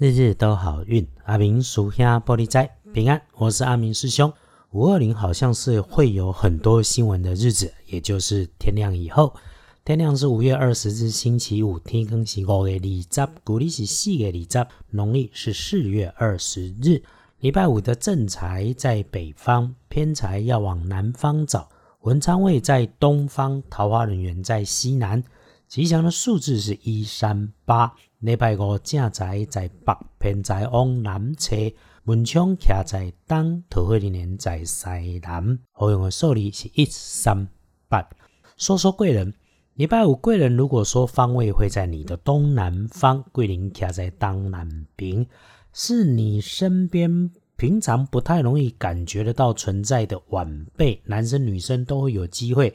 日日都好运，阿明属下玻璃斋平安。我是阿明师兄。五二零好像是会有很多新闻的日子，也就是天亮以后。天亮是五月二十日星期五，天更是五月二十，古历是四月二十，农历是四月二十日。礼拜五的正财在北方，偏财要往南方找。文昌位在东方，桃花人员在西南。吉祥的数字是一三八。礼拜五正财在北，偏财往南侧，门窗徛在东，桃花人缘在西南。好用的数字是一三八。说说贵人，礼拜五贵人如果说方位会在你的东南方，贵人徛在东南边，是你身边平常不太容易感觉得到存在的晚辈，男生女生都会有机会。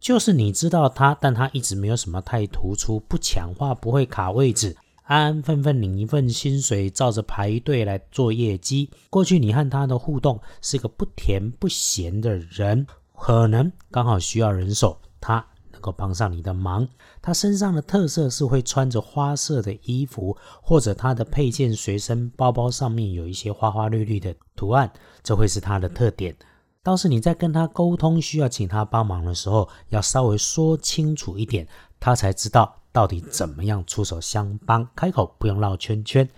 就是你知道他，但他一直没有什么太突出，不抢话，不会卡位置，安安分分领一份薪水，照着排队来做业绩。过去你和他的互动是个不甜不咸的人，可能刚好需要人手，他能够帮上你的忙。他身上的特色是会穿着花色的衣服，或者他的配件随身包包上面有一些花花绿绿的图案，这会是他的特点。倒是你在跟他沟通，需要请他帮忙的时候，要稍微说清楚一点，他才知道到底怎么样出手相帮。开口不用绕圈圈。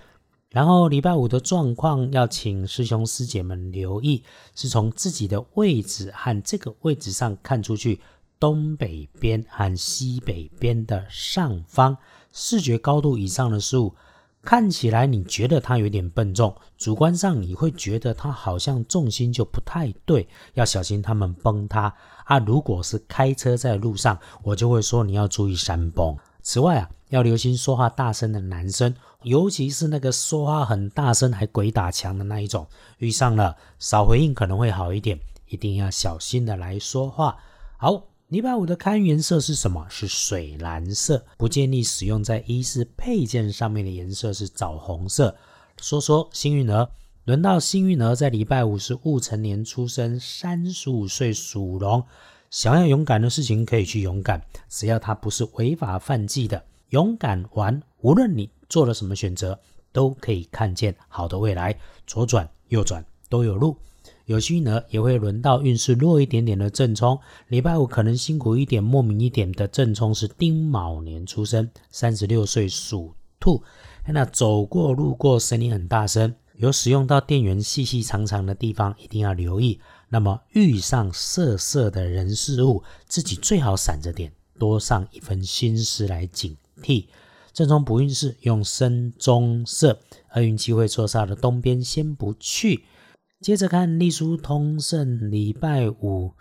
然后礼拜五的状况，要请师兄师姐们留意，是从自己的位置和这个位置上看出去，东北边和西北边的上方，视觉高度以上的事物。看起来你觉得他有点笨重，主观上你会觉得他好像重心就不太对，要小心他们崩塌啊！如果是开车在路上，我就会说你要注意山崩。此外啊，要留心说话大声的男生，尤其是那个说话很大声还鬼打墙的那一种，遇上了少回应可能会好一点，一定要小心的来说话。好。礼拜五的看颜色是什么？是水蓝色，不建议使用在衣饰配件上面的颜色是枣红色。说说幸运儿，轮到幸运儿在礼拜五是戊辰年出生，三十五岁属龙，想要勇敢的事情可以去勇敢，只要它不是违法犯纪的，勇敢玩，无论你做了什么选择，都可以看见好的未来，左转右转都有路。有幸呢，也会轮到运势弱一点点的正冲。礼拜五可能辛苦一点、莫名一点的正冲是丁卯年出生，三十六岁属兔。那走过路过声音很大声，有使用到电源细细长长的地方，一定要留意。那么遇上色色的人事物，自己最好闪着点，多上一分心思来警惕。正冲不运势用深棕色，厄运机会坐煞的东边先不去。接着看隶书通胜礼拜五，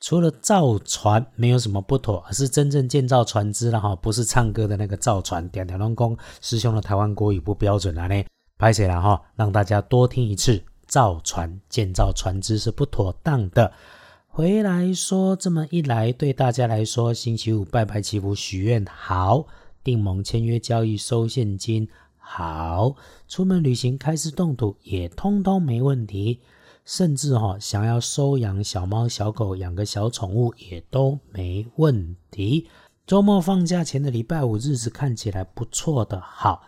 除了造船没有什么不妥，而是真正建造船只了哈，不是唱歌的那个造船。点点龙宫师兄的台湾国语不标准了呢，拍起来哈，让大家多听一次。造船建造船只是不妥当的。回来说这么一来，对大家来说，星期五拜拜祈福许愿好，订盟签约交易收现金。好，出门旅行、开始动土也通通没问题，甚至哈想要收养小猫小狗、养个小宠物也都没问题。周末放假前的礼拜五日子看起来不错的，好，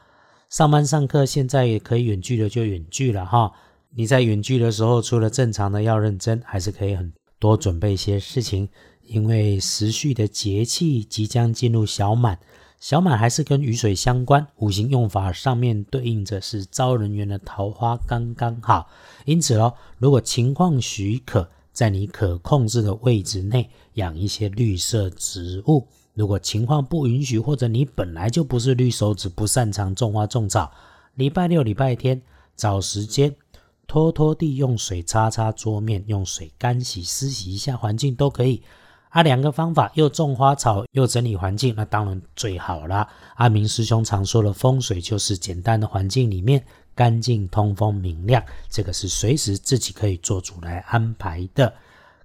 上班上课现在也可以远距的就远距了哈。你在远距的时候，除了正常的要认真，还是可以很多准备一些事情，因为时序的节气即将进入小满。小满还是跟雨水相关，五行用法上面对应着是招人缘的桃花刚刚好，因此咯，如果情况许可，在你可控制的位置内养一些绿色植物；如果情况不允许，或者你本来就不是绿手指，不擅长种花种草，礼拜六、礼拜天找时间拖拖地，用水擦擦桌面，用水干洗、湿洗一下环境都可以。啊，两个方法又种花草又整理环境，那当然最好了。阿明师兄常说的风水就是简单的环境里面干净、通风、明亮，这个是随时自己可以做主来安排的。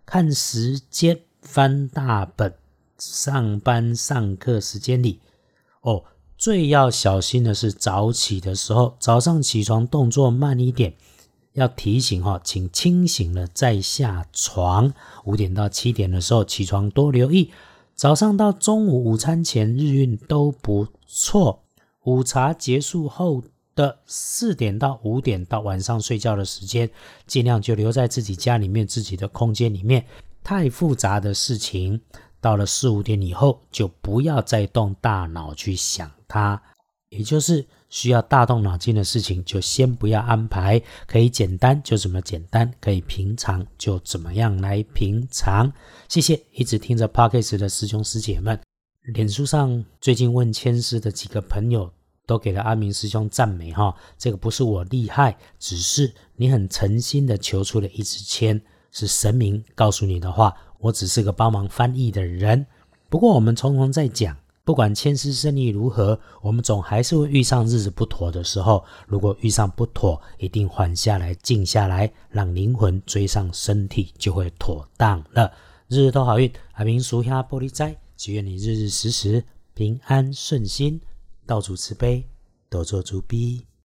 看时间，翻大本，上班上课时间里，哦，最要小心的是早起的时候，早上起床动作慢一点。要提醒哈，请清醒了再下床。五点到七点的时候起床，多留意。早上到中午午餐前日运都不错。午茶结束后的四点到五点到晚上睡觉的时间，尽量就留在自己家里面自己的空间里面。太复杂的事情，到了四五点以后，就不要再动大脑去想它。也就是需要大动脑筋的事情，就先不要安排。可以简单就怎么简单，可以平常就怎么样来平常。谢谢一直听着 p o c k s t 的师兄师姐们。脸书上最近问签师的几个朋友，都给了阿明师兄赞美哈。这个不是我厉害，只是你很诚心的求出了一支签，是神明告诉你的话。我只是个帮忙翻译的人。不过我们从头在讲。不管千丝生意如何，我们总还是会遇上日子不妥的时候。如果遇上不妥，一定缓下来、静下来，让灵魂追上身体，就会妥当了。日日都好运，阿明属下玻璃斋，祈愿你日日时时平安顺心，道主慈悲，多做主逼。